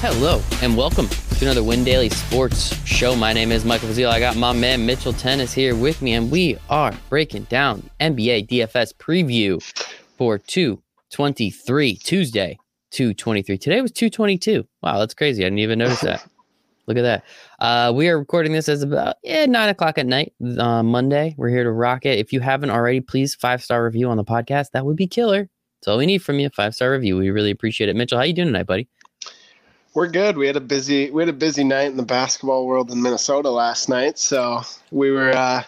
Hello and welcome to another Win Daily Sports Show. My name is Michael Fazil. I got my man Mitchell Thoennes here with me, and we are breaking down NBA DFS preview for 223 Tuesday, 223. Today was 222. Wow, that's crazy. I didn't even notice that. Look at that. Uh, we are recording this as about yeah, nine o'clock at night, uh, Monday. We're here to rock it. If you haven't already, please five star review on the podcast. That would be killer. That's all we need from you. Five star review. We really appreciate it. Mitchell, how you doing tonight, buddy? We're good. We had a busy we had a busy night in the basketball world in Minnesota last night. So we were uh,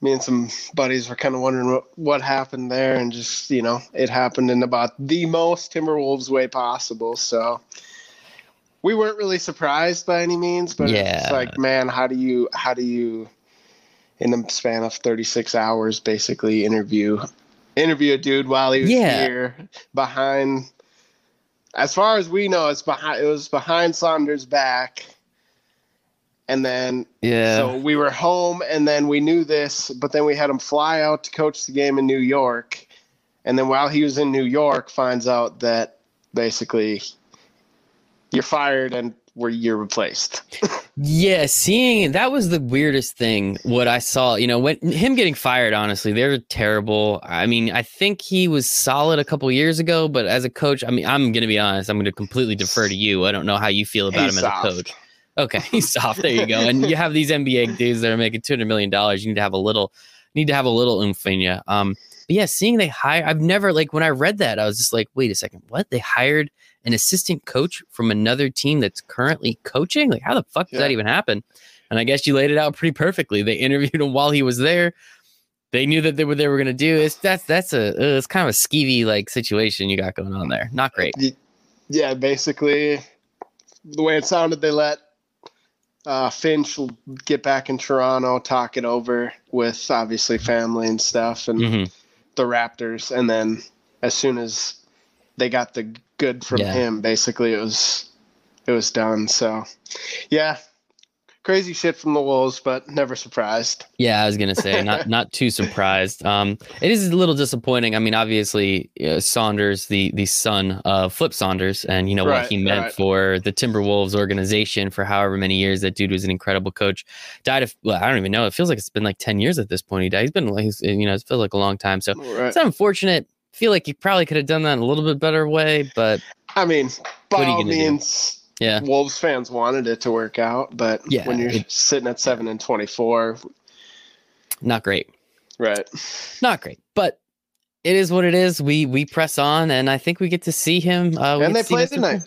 me and some buddies were kind of wondering what, what happened there, and just you know it happened in about the most Timberwolves way possible. So we weren't really surprised by any means, but Yeah. it's like, man, how do you how do you in the span of 36 hours basically interview interview a dude while he was Yeah. here behind as far as we know it's behind it was behind Saunders back and then Yeah. so we were home and then we knew this but then we had him fly out to coach the game in New York and then while he was in New York finds out that basically you're fired and where you're replaced Yeah, seeing that was the weirdest thing. What I saw, you know, when him getting fired, honestly, they're terrible. I mean, I think he was solid a couple years ago, but as a coach, I mean, I'm gonna be honest, I'm gonna completely defer to you. I don't know how you feel about He's him as a coach. Okay, he's soft. There you go. And you have these NBA dudes that are making two hundred million dollars. You need to have a little, need to have a little oomph in you. Um, but yeah, seeing they hire, I've never like when I read that, I was just like, wait a second, what? They hired an assistant coach from another team that's currently coaching? Like, how the fuck does that even happen? And I guess you laid it out pretty perfectly. They interviewed him while he was there. They knew that they were they were going to do. It's that's that's a uh, it's kind of a skeevy like situation you got going on there. Not great. yeah basically the way it sounded they let uh, Finch get back in Toronto talk it over with obviously family and stuff and hmm the Raptors and then as soon as they got the good from Yeah. him basically it was it was done so yeah crazy shit from the Wolves but never surprised Yeah, I was gonna say not not too surprised. Um, it is a little disappointing. I mean, obviously uh, Saunders, the the son of Flip Saunders, and you know what he meant right. for the Timberwolves organization for however many years. That dude was an incredible coach. Died of well, I don't even know. It feels like it's been like ten years at this point. He died. He's been like you know it feels like a long time. So right it's unfortunate. Feel like you probably could have done that in a little bit better way, but I mean by What are you all gonna do? means yeah, Wolves fans wanted it to work out, but Yeah, when you're it- sitting at seven and twenty-four, not great. right? Not great, but. It is what it is. We we press on, and I think we get to see him. Uh, and they to see played Mr. tonight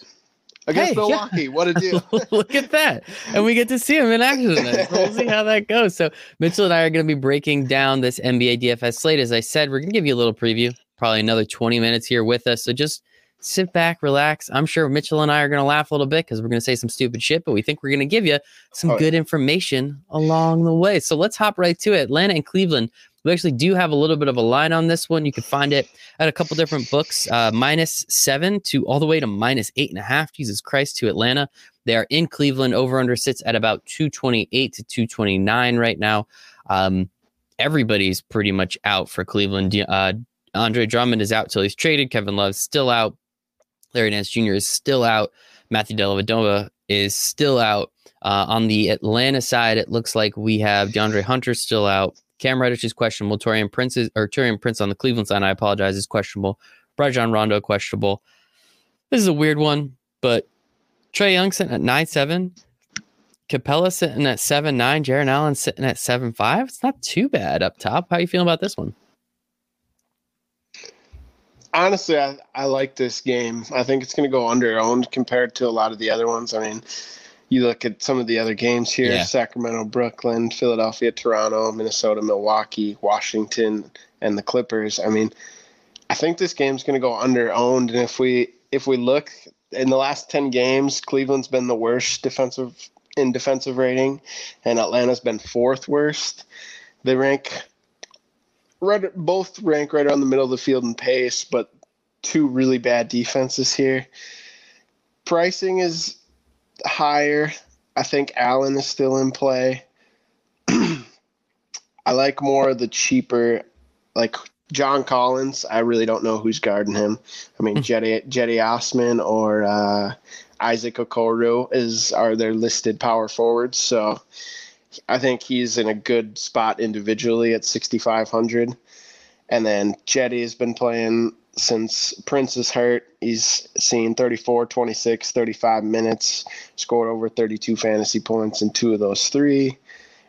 against Hey, yeah. Milwaukee. What a deal! Look at that. And we get to see him in action. We'll see how that goes. So Mitchell and I are going to be breaking down this NBA DFS slate. As I said, we're going to give you a little preview, probably another 20 minutes here with us. So just sit back, relax. I'm sure Mitchell and I are going to laugh a little bit because we're going to say some stupid shit, but we think we're going to give you some Oh, yeah. good information along the way. So let's hop right to it. Atlanta and Cleveland. We actually do have a little bit of a line on this one. You can find it at a couple different books, uh, minus seven to all the way to minus eight and a half. Jesus Christ, to Atlanta. They are in Cleveland. Over under sits at about 228 to 229 right now. Um, everybody's pretty much out for Cleveland. Uh, Andre Drummond is out till he's traded. Kevin Love's still out. Larry Nance Jr. is still out. Matthew Dellavedova is still out. Uh, on the Atlanta side, it looks like we have DeAndre Hunter still out. Cam Reddish is questionable. Taurean Prince is, or Taurean Prince on the Cleveland side, I apologize, is questionable. Rajon Rondo questionable. This is a weird one, but Trae Young sitting at nine seven, Capela sitting at seven nine, Jarrett Allen sitting at seven five. It's not too bad up top. How you feeling about this one? Honestly, I, I like this game. I think it's going to go under owned compared to a lot of the other ones. I mean, you look at some of the other games here Yeah. Sacramento, Brooklyn, Philadelphia, Toronto, Minnesota, Milwaukee, Washington, and the Clippers. I mean, I think this game's going to go under owned. And if we if we look in the last 10 games, Cleveland's been the worst defensive in defensive rating, and Atlanta's been fourth worst. They rank right both rank right around the middle of the field in pace, but two really bad defenses here. Pricing is higher. I think Allen is still in play. I like more of the cheaper, like John Collins. I really don't know who's guarding him. I mean, Jetty, Cedi Osman or uh, Isaac Okoro is are their listed power forwards. So I think he's in a good spot individually at 6,500. And then Jetty has been playing since Prince is hurt. He's seen 34, 26, 35 minutes, scored over 32 fantasy points in two of those three.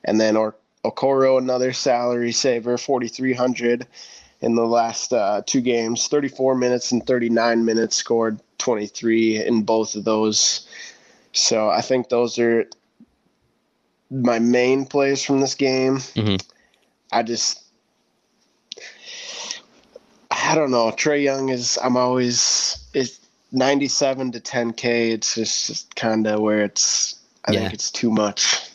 And then or- Okoro, another salary saver, 4,300 in the last uh, two games, 34 minutes and 39 minutes, scored 23 in both of those. So I think those are my main plays from this game. Mm-hmm. I just, I don't know. Trae Young is, I'm always, it's 97 to 10K. It's just, just kind of where it's, I Yeah. think it's too much.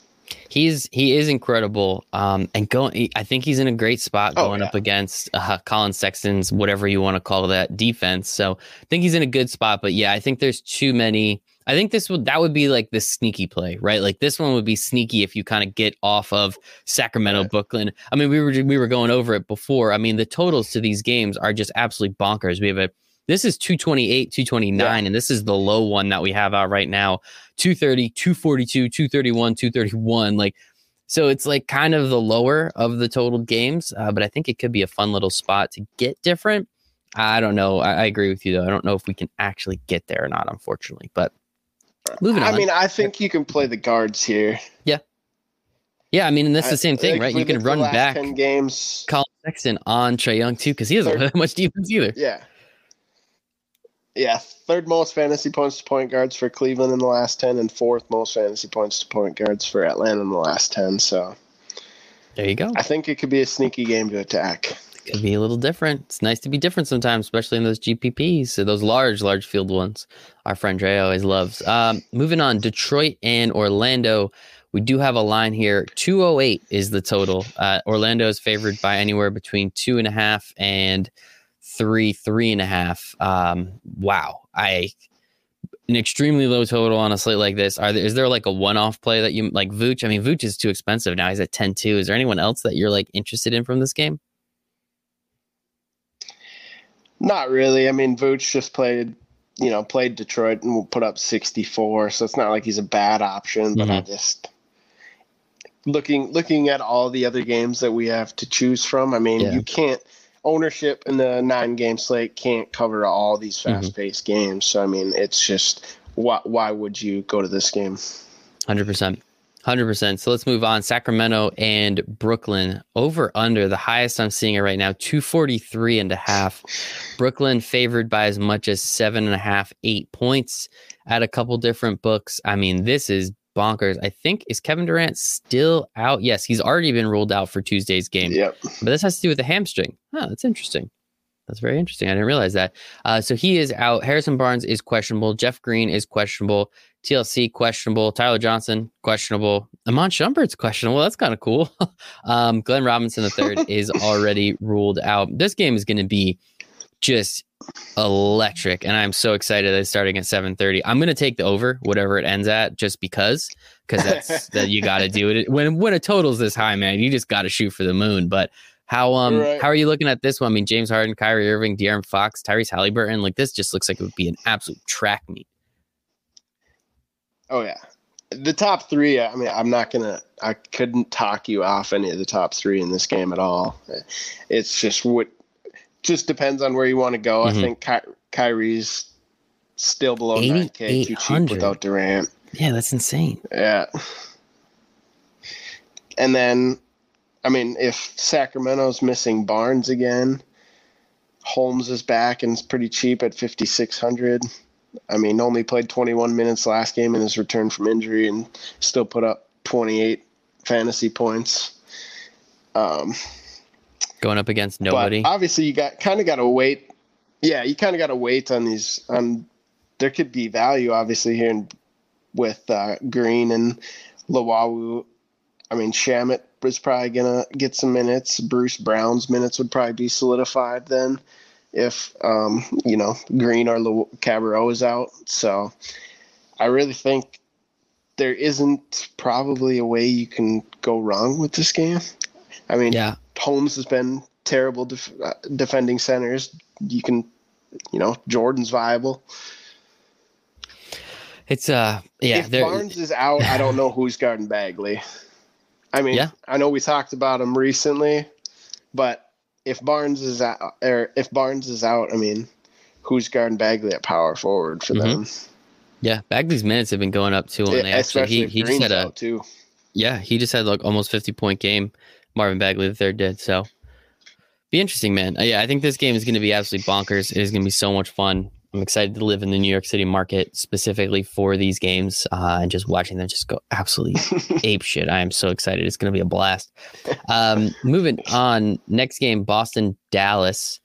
He's he is incredible. Um, and going, I think he's in a great spot Oh, going yeah. up against uh, Collin Sexton's whatever you want to call that defense. So I think he's in a good spot. But yeah, I think there's too many. I think this would that would be like the sneaky play, right? Like this one would be sneaky if you kind of get off of Sacramento, Right. Brooklyn. I mean, we were we were going over it before. I mean, the totals to these games are just absolutely bonkers. We have a this is 228, 229, and this is the low one that we have out right now. 230, 242, 231, 231. Like, so it's like kind of the lower of the total games, uh, but I think it could be a fun little spot to get different. I don't know. I, I agree with you though. I don't know if we can actually get there or not, unfortunately. But moving on. I mean, I think you can play the guards here. yeah, Yeah, I mean, and that's the same thing, right? You can look at the run back 10 games. Collin Sexton on Trae Young too, because he doesn't have much defense either. Yeah. Yeah, third most fantasy points to point guards for Cleveland in the last 10 and fourth most fantasy points to point guards for Atlanta in the last 10. So There you go. I think it could be a sneaky game to attack. Could be a little different. It's nice to be different sometimes, especially in those GPPs, so those large, large field ones. Our friend Dre always loves. Um, moving on, Detroit and Orlando. We do have a line here. 208 is the total. Uh, Orlando is favored by anywhere between two and a half and three, three and a half. Um, wow. I an extremely low total on a slate like this. Are there is there like a one-off play that you like Vooch? I mean, Vooch is too expensive now. He's at 10-2. Is there anyone else that you're like interested in from this game? Not really. I mean, Vooch just played, you know, played Detroit and will put up 64. So it's not like he's a bad option, but I just looking looking at all the other games that we have to choose from. I mean, Yeah. you can't ownership in the nine game slate can't cover all these Mm-hmm. fast paced games. So I mean, it's just why why would you go to this game? Hundred percent, hundred percent. So let's move on. Sacramento and Brooklyn over under the highest I'm seeing it right now, 243 and a half. Brooklyn favored by as much as seven and a half, eight points at a couple different books. I mean, this is bonkers. I think is Kevin Durant still out? Yes, he's already been ruled out for Tuesday's game. Yep. But this has to do with the hamstring. Huh, that's interesting. That's very interesting. I didn't realize that. Uh, so he is out. Harrison Barnes is questionable. Jeff Green is questionable. TLC questionable. Tyler Johnson questionable. Iman Shumpert's questionable. That's kind of cool. um, Glenn Robinson III is already ruled out. This game is going to be just electric, and I'm so excited that it's starting at 7:30. I'm going to take the over, whatever it ends at, just because, because that's that you got to do it when when a total's this high, man. You just got to shoot for the moon. But how um Right. how are you looking at this one? I mean, James Harden, Kyrie Irving, De'Aaron Fox, Tyrese Halliburton. Like this just looks like it would be an absolute track meet. Oh yeah. The top three, I mean, I'm not gonna I couldn't talk you off any of the top three in this game at all. It's just what just depends on where you want to go. Mhm. I think Ky- Kyrie's still below 9K, too cheap 8,800. without Durant. Yeah, that's insane. Yeah. And then, I mean, if Sacramento's missing Barnes again, Holmes is back and is pretty cheap at 5,600. I mean, only played 21 minutes last game in his return from injury and still put up 28 fantasy points. Um, Going up against nobody. but obviously, you got kind of got to wait. Yeah, you kind of got to wait on these. On there could be value obviously here in, with uh, Green and Luwawu. I mean, Shamit was probably gonna get some minutes. Bruce Brown's minutes would probably be solidified then, if um, you know Green or Cabarrot is out. So, I really think there isn't probably a way you can go wrong with this game. I mean, yeah. Holmes has been terrible def- uh, defending centers. You can, you know, Jordan's viable. It's uh yeah. if Barnes is out, I don't know who's guarding Bagley. I mean, Yeah. I know we talked about him recently, but if Barnes is out, or if Barnes is out, I mean, who's guarding Bagley at power forward for them? yeah, Bagley's minutes have been going up too. And they actually Especially he, he just had a too. yeah he just had like almost fifty point game. Marvin Bagley the third did so. Be interesting, man. Uh, yeah, I think this game is going to be absolutely bonkers. It is going to be so much fun. I'm excited to live in the New York City market specifically for these games uh, and just watching them just go absolutely ape shit. I am so excited. It's going to be a blast. Um, moving on, next game, Boston, Dallas.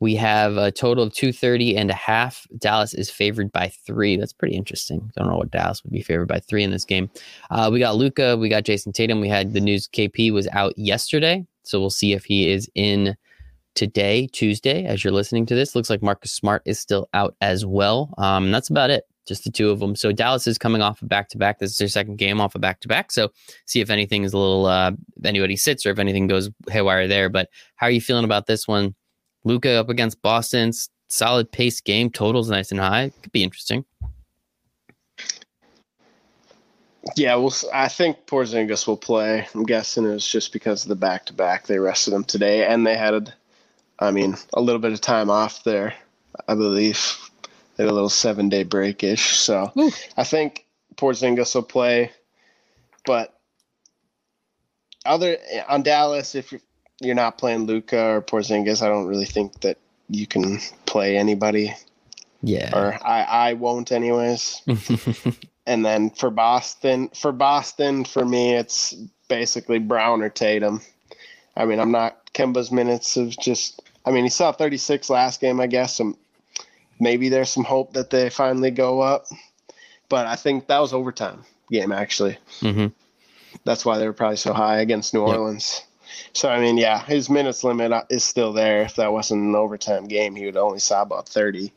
We have a total of 230 and a half. Dallas is favored by three. That's pretty interesting. Don't know what Dallas would be favored by three in this game. Uh, we got Luka. We got Jayson Tatum. We had the news KP was out yesterday. So we'll see if he is in today, Tuesday, as you're listening to this. Looks like Marcus Smart is still out as well. Um, that's about it. Just the two of them. So Dallas is coming off a back to back. This is their second game off a back to back. So see if anything is a little, uh, anybody sits or if anything goes haywire there. But how are you feeling about this one? Luka up against Boston's solid pace game. Totals nice and high. Could be interesting. Yeah, well, I think Porzingis will play. I'm guessing it was just because of the back to back. They rested him today, and they had, I mean, a little bit of time off there. I believe they had a little seven day breakish. So Ooh. I think Porzingis will play, but other on Dallas, if you're not playing Luka or Porzingis, I don't really think that you can play anybody, Yeah. or I I won't anyways. And then for Boston, for Boston, for me, it's basically Brown or Tatum. I mean, I'm not Kemba's minutes of just. I mean, he saw 36 last game, I guess. So maybe there's some hope that they finally go up. But I think that was overtime game actually. hmm That's why they were probably so high against New Yep. Orleans. So I mean, yeah, his minutes limit uh, is still there. If that wasn't an overtime game, he would only saw about 30.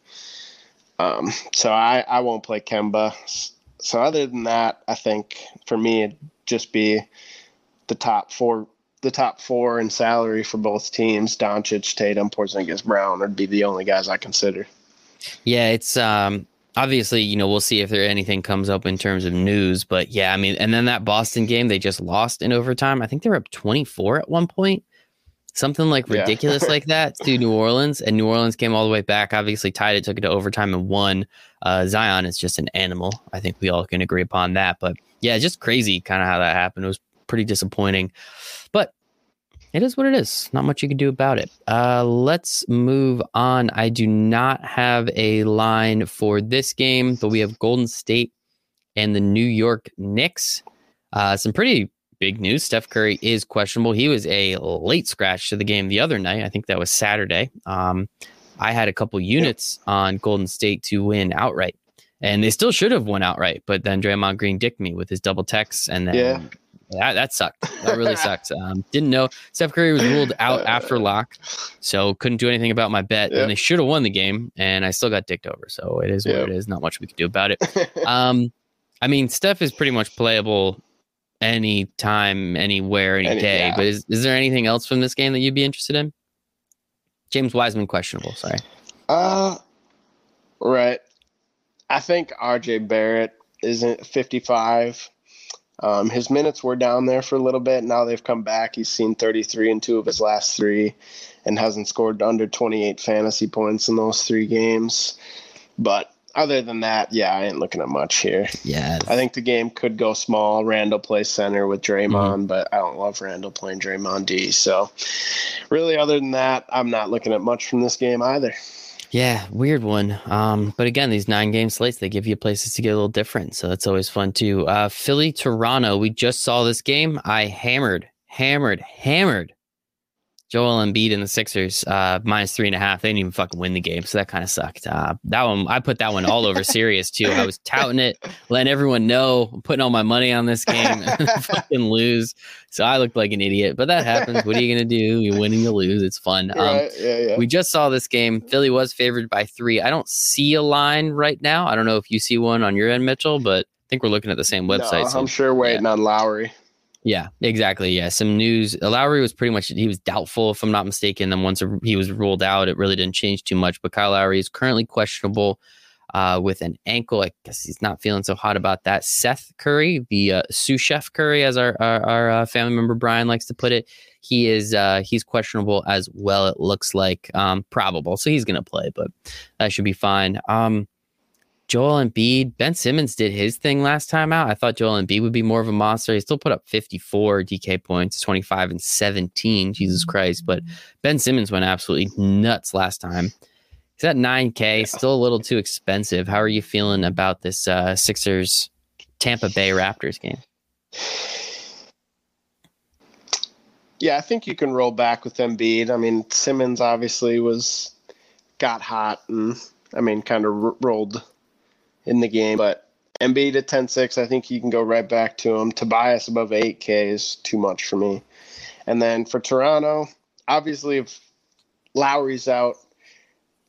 Um, so I I won't play Kemba. So other than that, I think for me it'd just be the top four, the top four in salary for both teams: Doncic, Tatum, Porzingis, Brown would be the only guys I consider. Yeah, it's um obviously, you know, we'll see if there anything comes up in terms of news, but yeah, I mean, and then that Boston game they just lost in overtime. I think they were up 24 at one point. Something like Yeah. ridiculous like that to New Orleans, and New Orleans came all the way back. Obviously, tied it, took it to overtime, and won. Uh, Zion is just an animal. I think we all can agree upon that. But yeah, just crazy, kind of how that happened. It was pretty disappointing, but it is what it is. Not much you can do about it. Uh, let's move on. I do not have a line for this game, but we have Golden State and the New York Knicks. Uh, some pretty big news. Steph Curry is questionable. He was a late scratch to the game the other night. I think that was Saturday. Um, I had a couple units on Golden State to win outright, and they still should have won outright. But then Draymond Green dicked me with his double texts, and then Yeah. That, that sucked. That really sucked. Um, didn't know Steph Curry was ruled out after lock, so couldn't do anything about my bet. And they should have won the game, and I still got dicked over. So it is what it is. Not much we can do about it. Um, I mean, Steph is pretty much playable anytime, anywhere, any, Any- day. yeah. But is, is there anything else from this game that you'd be interested in? James Wiseman questionable. Sorry. Uh, right. I think RJ Barrett isn't 55. Um, his minutes were down there for a little bit. Now they've come back. He's seen 33 in two of his last three and hasn't scored under 28 fantasy points in those three games. But other than that, yeah, I ain't looking at much here. Yeah. I think the game could go small. Randle plays center with Draymond, but I don't love Randle playing Draymond D. So, really, other than that, I'm not looking at much from this game either. Yeah, weird one. Um, but again, these nine game slates they give you places to get a little different, so that's always fun too. Uh, Philly Toronto, we just saw this game. I hammered, hammered, hammered Joel Embiid and the Sixers uh, minus three and a half. They didn't even fucking win the game, so that kind of sucked. Uh, that one, I put that one all over serious too. I was touting it, letting everyone know, I'm putting all my money on this game, fucking lose. So I looked like an idiot, but that happens. What are you gonna do? You win and you lose. It's fun. Um, right? Yeah, yeah. we just saw this game. Philly was favored by three. I don't see a line right now. I don't know if you see one on your end, Mitchell, but I think we're looking at the same website. No, so- I'm sure waiting on Lowry. Yeah, exactly. Yeah, some news. Lowry was pretty much he was doubtful, if I'm not mistaken. Then once he was ruled out, it really didn't change too much. But Kyle Lowry is currently questionable. uh, with an ankle. I guess he's not feeling so hot about that. Seth Curry, the uh, sous chef Curry, as our our, our uh, family member Brian likes to put it, he is uh, he's questionable as well. It looks like um, probable, so he's going to play, but that should be fine. Um, Joel Embiid, Ben Simmons did his thing last time out. I thought Joel Embiid would be more of a monster. He still put up 54 DK points, 25 and 17. Jesus Christ. But Ben Simmons went absolutely nuts last time. He's at 9K, still a little too expensive. How are you feeling about this uh, Sixers Tampa Bay Raptors game? Yeah, I think you can roll back with Embiid. I mean, Simmons obviously was got hot and I mean, kind of r- rolled in the game, but Embiid at 10-6, I think you can go right back to him. Tobias above 8K is too much for me. And then for Toronto, obviously if Lowry's out,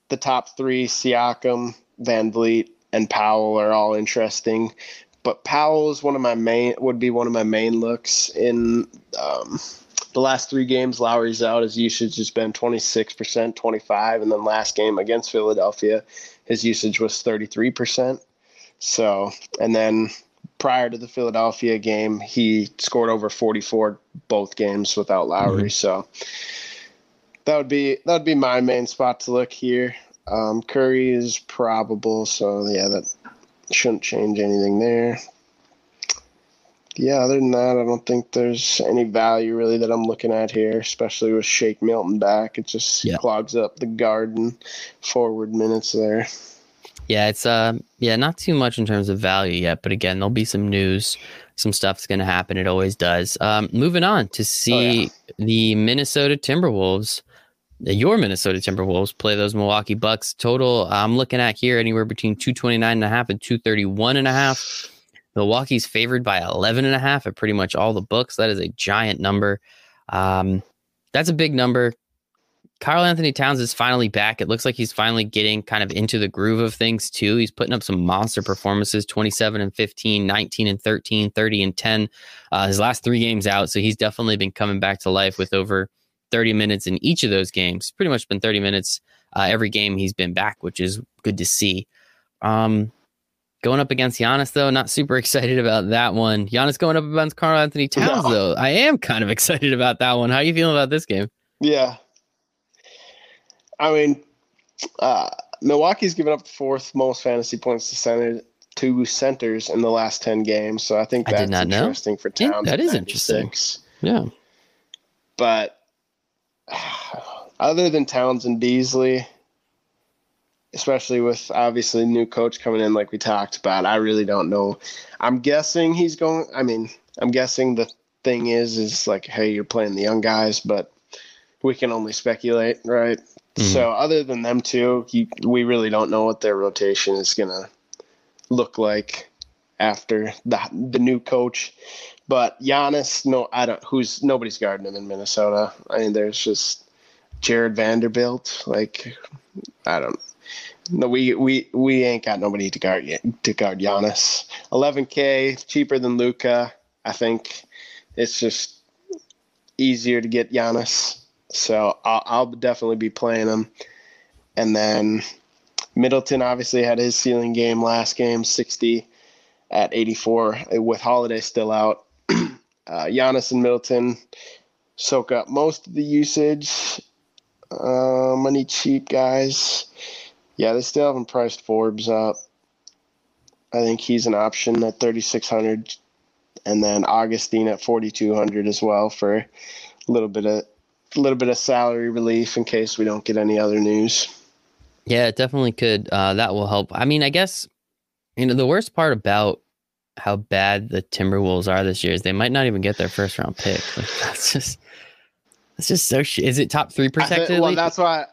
the top three, Siakam, Van Vleet, and Powell are all interesting. But Powell is one of my main would be one of my main looks in um, the last three games. Lowry's out. His usage has been 26%, 25, and then last game against Philadelphia, his usage was 33%. So, and then prior to the Philadelphia game, he scored over 44 both games without Lowry. Mm-hmm. So that would be that would be my main spot to look here. Um, Curry is probable, so yeah, that shouldn't change anything there. Yeah, other than that, I don't think there's any value really that I'm looking at here, especially with Shake Milton back. It just yeah. clogs up the garden forward minutes there. Yeah, it's uh yeah, not too much in terms of value yet, but again, there'll be some news, some stuff's going to happen. It always does. Um, moving on to see oh, yeah. the Minnesota Timberwolves your Minnesota Timberwolves play those Milwaukee Bucks. Total, I'm looking at here anywhere between 229 and a half and 231 and a half. Milwaukee's favored by 11 and a half at pretty much all the books. That is a giant number. Um, that's a big number. Karl-Anthony Towns is finally back. It looks like he's finally getting kind of into the groove of things too. He's putting up some monster performances 27 and 15, 19 and 13, 30 and 10. Uh, his last three games out. So he's definitely been coming back to life with over 30 minutes in each of those games. Pretty much been 30 minutes uh, every game he's been back, which is good to see. Um, going up against Giannis, though, not super excited about that one. Giannis going up against Karl Anthony Towns, no. though. I am kind of excited about that one. How are you feeling about this game? Yeah. I mean, uh, Milwaukee's given up the fourth most fantasy points to center to centers in the last 10 games. So I think that's I did not interesting know. for Towns. Yeah, that is interesting. Yeah. But other than Towns and Beasley, especially with obviously new coach coming in, like we talked about, I really don't know. I'm guessing he's going. I mean, I'm guessing the thing is, is like, hey, you're playing the young guys, but we can only speculate, right? Mm-hmm. So, other than them two, you, we really don't know what their rotation is gonna look like after the the new coach. But Giannis, no, I don't. Who's nobody's guarding him in Minnesota. I mean, there's just Jarred Vanderbilt. Like, I don't. No, we we we ain't got nobody to guard yet, to guard Giannis. 11k cheaper than Luka. I think it's just easier to get Giannis. So I'll, I'll definitely be playing him. And then Middleton obviously had his ceiling game last game, 60 at 84 with Holiday still out uh, Giannis and Middleton soak up most of the usage. Uh, money cheap guys. Yeah, they still haven't priced Forbes up. I think he's an option at 3600 and then Augustin at 4200 as well for a little bit of a little bit of salary relief in case we don't get any other news. Yeah, it definitely could. Uh, that will help. I mean, I guess you know the worst part about how bad the Timberwolves are this year is they might not even get their first round pick. Like, that's just that's just so. Sh- is it top three protected? Think, well, that's why.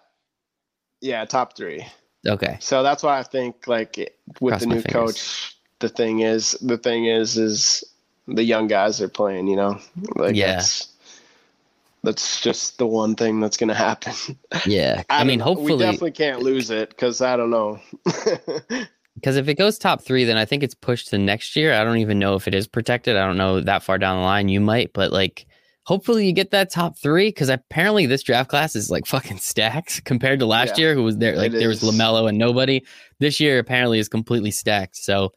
Yeah, top three. Okay. So that's why I think like with Cross the new coach, the thing is, the thing is, is the young guys are playing. You know, like yeah. That's, that's just the one thing that's going to happen. Yeah, I, I mean, hopefully, we definitely can't lose it because I don't know. Because if it goes top three, then I think it's pushed to next year. I don't even know if it is protected. I don't know that far down the line. You might, but like hopefully you get that top three because apparently this draft class is like fucking stacked compared to last Yeah, year, who was there like there was. Lamelo and nobody. This year apparently is completely stacked. So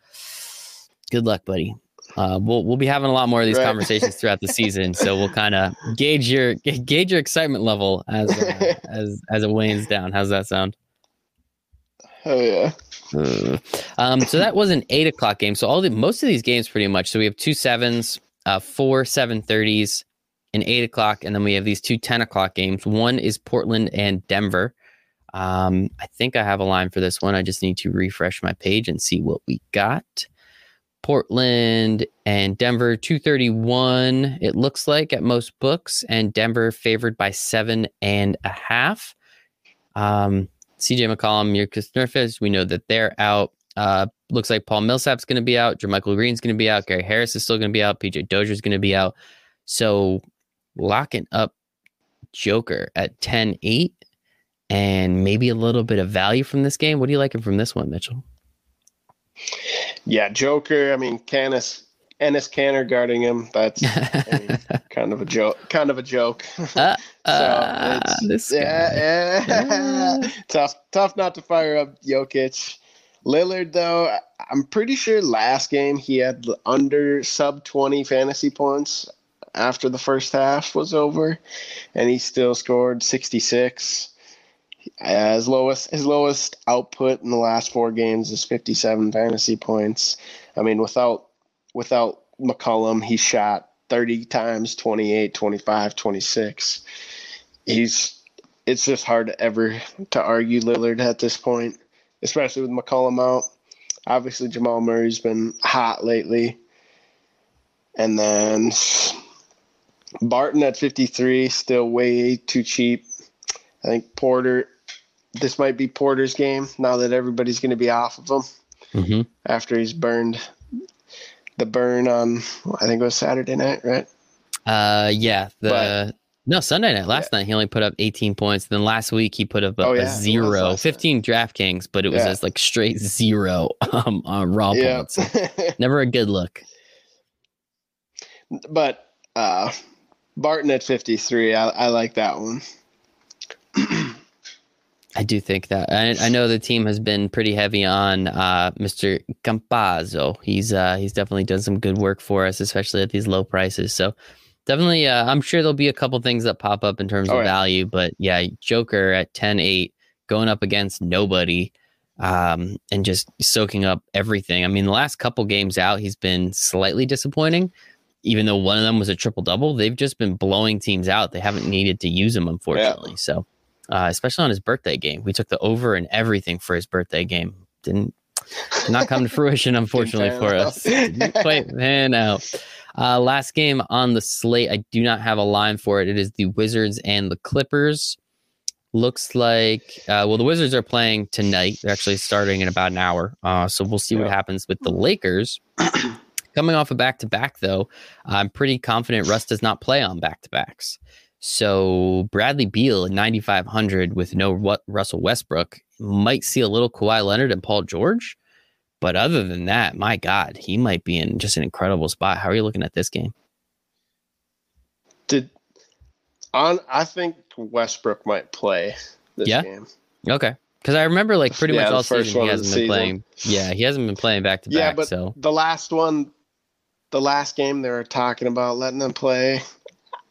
good luck, buddy. Uh, we'll we'll be having a lot more of these Right. conversations throughout the season, so we'll kind of gauge your gauge your excitement level as uh, as as it wanes down. How's that sound? Oh yeah. Uh, um, so that was an eight o'clock game. So all the most of these games pretty much. So we have two sevens, uh, four seven thirties, and eight o'clock, and then we have these two 10 o'clock games. One is Portland and Denver. Um, I think I have a line for this one. I just need to refresh my page and see what we got. Portland and Denver 231. It looks like at most books, and Denver favored by seven and a half. Um, CJ McCollum, Mirkus Nerfis, we know that they're out. Uh, looks like Paul Millsap's going to be out. JaMychal Green's going to be out. Gary Harris is still going to be out. PJ Dozier's going to be out. So locking up Joker at 10 8 and maybe a little bit of value from this game. What are you liking from this one, Mitchell? Yeah, Joker. I mean, Canis Enes Kanter guarding him. That's I mean, kind of a joke. Kind of a joke. Uh, So uh, it's- yeah, yeah. tough, tough not to fire up Jokic. Lillard, though, I'm pretty sure last game he had under sub 20 fantasy points after the first half was over, and he still scored 66. His lowest his lowest output in the last four games is 57 fantasy points. I mean, without without McCollum, he shot 30 times, 28, 25, 26. He's it's just hard to ever to argue Lillard at this point, especially with McCollum out. Obviously, Jamal Murray's been hot lately. And then Barton at 53, still way too cheap. I think Porter, this might be Porter's game now that everybody's going to be off of him Mhm. after he's burned the burn on, I think it was Saturday night, right? Uh, yeah. The But- no Sunday night. Last night he only put up 18 points. Then last week he put up a, Oh, yeah, was zero, last night. 15 DraftKings, but it was Yeah. just like straight zero um, on raw Yeah. points. Never a good look. but uh, Barton at 53, I, I like that one. I do think that. I, I know the team has been pretty heavy on uh, Mr. Campazzo. He's uh, he's definitely done some good work for us, especially at these low prices. So definitely, uh, I'm sure there'll be a couple things that pop up in terms Oh, of yeah. value. But yeah, Joker at 10-8 going up against nobody um, and just soaking up everything. I mean, the last couple games out, he's been slightly disappointing. Even though one of them was a triple double, they've just been blowing teams out. They haven't needed to use him, unfortunately. So uh, especially on his birthday game. We took the over and everything for his birthday game. Didn't did not come to fruition, unfortunately for out. us. Didn't quite pan out. Uh, last game on the slate, I do not have a line for it. It is the Wizards and the Clippers. Looks like uh, well, the Wizards are playing tonight. They're actually starting in about an hour. Uh, so we'll see what happens with the Lakers. Coming off a back to back, though, I'm pretty confident Russ does not play on back to backs. So Bradley Beal at 9,500 with no what Russell Westbrook might see a little Kawhi Leonard and Paul George. But other than that, my God, he might be in just an incredible spot. How are you looking at this game? Did on? I think Westbrook might play this Yeah? game. Okay. Because I remember like pretty Yeah, much all season he hasn't been season. playing. Yeah, he hasn't been playing back to Yeah, back. but So the last one, the last game, they were talking about letting him play.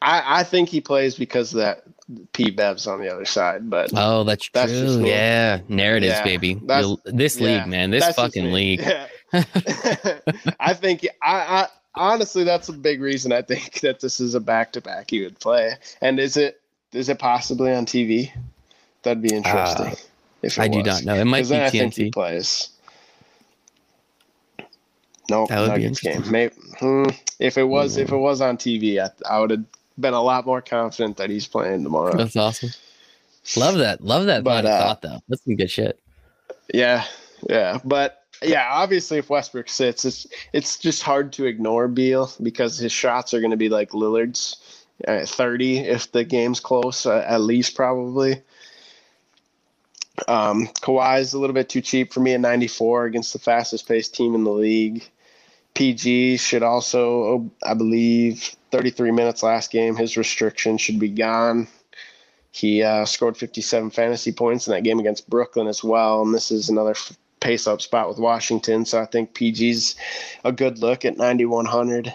I, I think he plays because of that P Bev's on the other side, but oh, that's, That's true. Yeah, narratives, Yeah, baby. this yeah, league, man. This that's fucking league. Yeah. I think I, I honestly that's a big reason I think that this is a back to back he would play. And is it is it possibly on TV? That'd be interesting. if Uh, I do not know. It might be then I think he plays. No, That would be Nuggets game. Maybe, hmm, if it was if it was on TV, I, I would have been a lot more confident that he's playing tomorrow. That's awesome. Love that. Love that But, uh, thought, though. That's some good shit. Yeah, yeah, but yeah, obviously if Westbrook sits, it's it's just hard to ignore Beal because his shots are going to be like Lillard's, uh, thirty if the game's close, uh, at least probably. Um, Kawhi is a little bit too cheap for me at ninety four against the fastest paced team in the league. PG should also, I believe, 33 minutes last game. His restriction should be gone. He uh, scored 57 fantasy points in that game against Brooklyn as well. And this is another f- pace up spot with Washington. So I think PG's a good look at 9,100.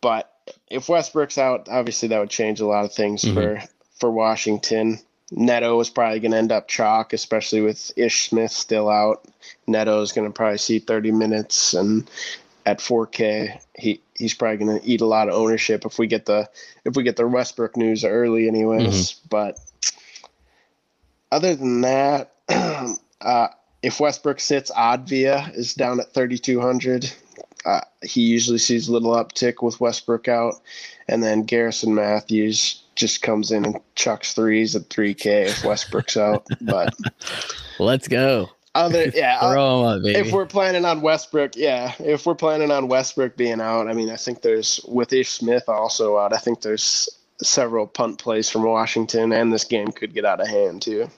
But if Westbrook's out, obviously that would change a lot of things mm-hmm. for, for Washington. Neto is probably going to end up chalk, especially with Ish Smith still out. Neto is going to probably see 30 minutes, and at 4K, he he's probably going to eat a lot of ownership if we get the if we get the Westbrook news early, anyways. Mm-hmm. But other than that, uh, if Westbrook sits, Avdija is down at 3,200. Uh, he usually sees a little uptick with Westbrook out, and then Garrison Matthews just comes in and chucks threes at 3K if Westbrook's out. But let's go. Other yeah, up, if we're planning on Westbrook, yeah, if we're planning on Westbrook being out, I mean, I think there's with Ish Smith also out. I think there's several punt plays from Washington, and this game could get out of hand too.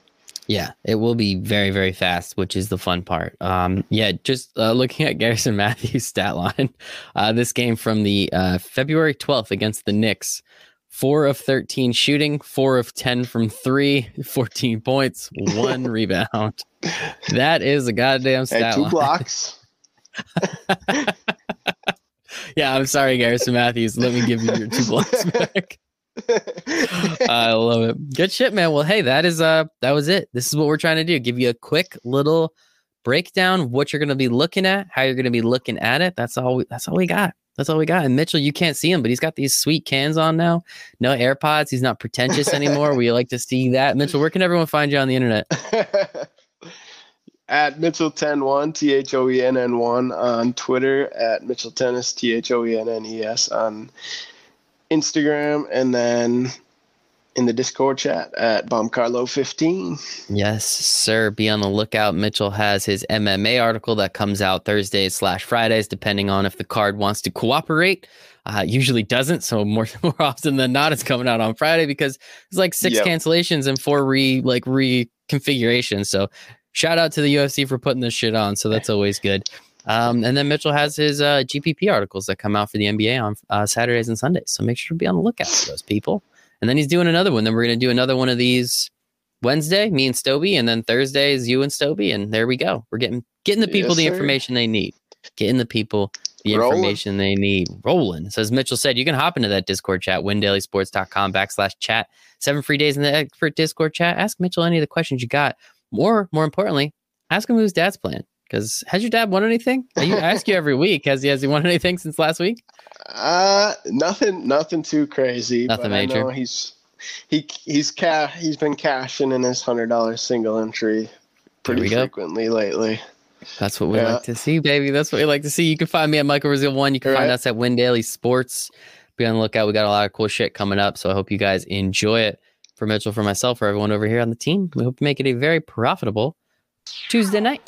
Yeah, it will be very, very fast, which is the fun part. Um, yeah, just uh, looking at Garrison Matthews' stat line, uh, this game from the uh, February 12th against the Knicks four of 13 shooting, four of 10 from three, 14 points, one rebound. That is a goddamn stat. two line. blocks. yeah, I'm sorry, Garrison Matthews. Let me give you your two blocks back. I love it. Good shit, man. Well, hey, that is uh that was it. This is what we're trying to do. Give you a quick little breakdown what you're going to be looking at, how you're going to be looking at it. That's all we, that's all we got. That's all we got. And Mitchell, you can't see him, but he's got these sweet cans on now. No AirPods. He's not pretentious anymore. we like to see that. Mitchell, where can everyone find you on the internet? at Mitchell 101, T H O E N N 1 on Twitter, at Mitchell Thoennes, T H O E N N E S on Instagram, and then in the Discord chat at BombCarlo15. Yes, sir. Be on the lookout. Mitchell has his MMA article that comes out Thursdays slash Fridays, depending on if the card wants to cooperate. Uh, usually doesn't, so more more often than not, it's coming out on Friday because it's like six yep. cancellations and four re like reconfigurations. So shout out to the UFC for putting this shit on. So that's always good. Um, and then Mitchell has his uh, GPP articles that come out for the NBA on uh, Saturdays and Sundays. So make sure to be on the lookout for those people. And then he's doing another one. Then we're going to do another one of these Wednesday, me and Stoby, and then Thursday is you and Stoby, and there we go. We're getting getting the people yes, the information they need. Getting the people the Rolling. information they need. Rolling. So as Mitchell said, you can hop into that Discord chat, windailysports.com backslash chat. Seven free days in the expert Discord chat. Ask Mitchell any of the questions you got. More, more importantly, ask him who's dad's playing. Because has your dad won anything? I ask you every week. Has he has he won anything since last week? Uh, nothing, nothing too crazy. Nothing major. he's he he's ca- he's been cashing in his hundred dollar single entry pretty frequently go. lately. That's what we yeah. like to see, baby. That's what we like to see. You can find me at Michael Brazil One. You can find us at Win Daily Sports. Be on the lookout. We got a lot of cool shit coming up. So I hope you guys enjoy it. For Mitchell, for myself, for everyone over here on the team, we hope to make it a very profitable Tuesday night.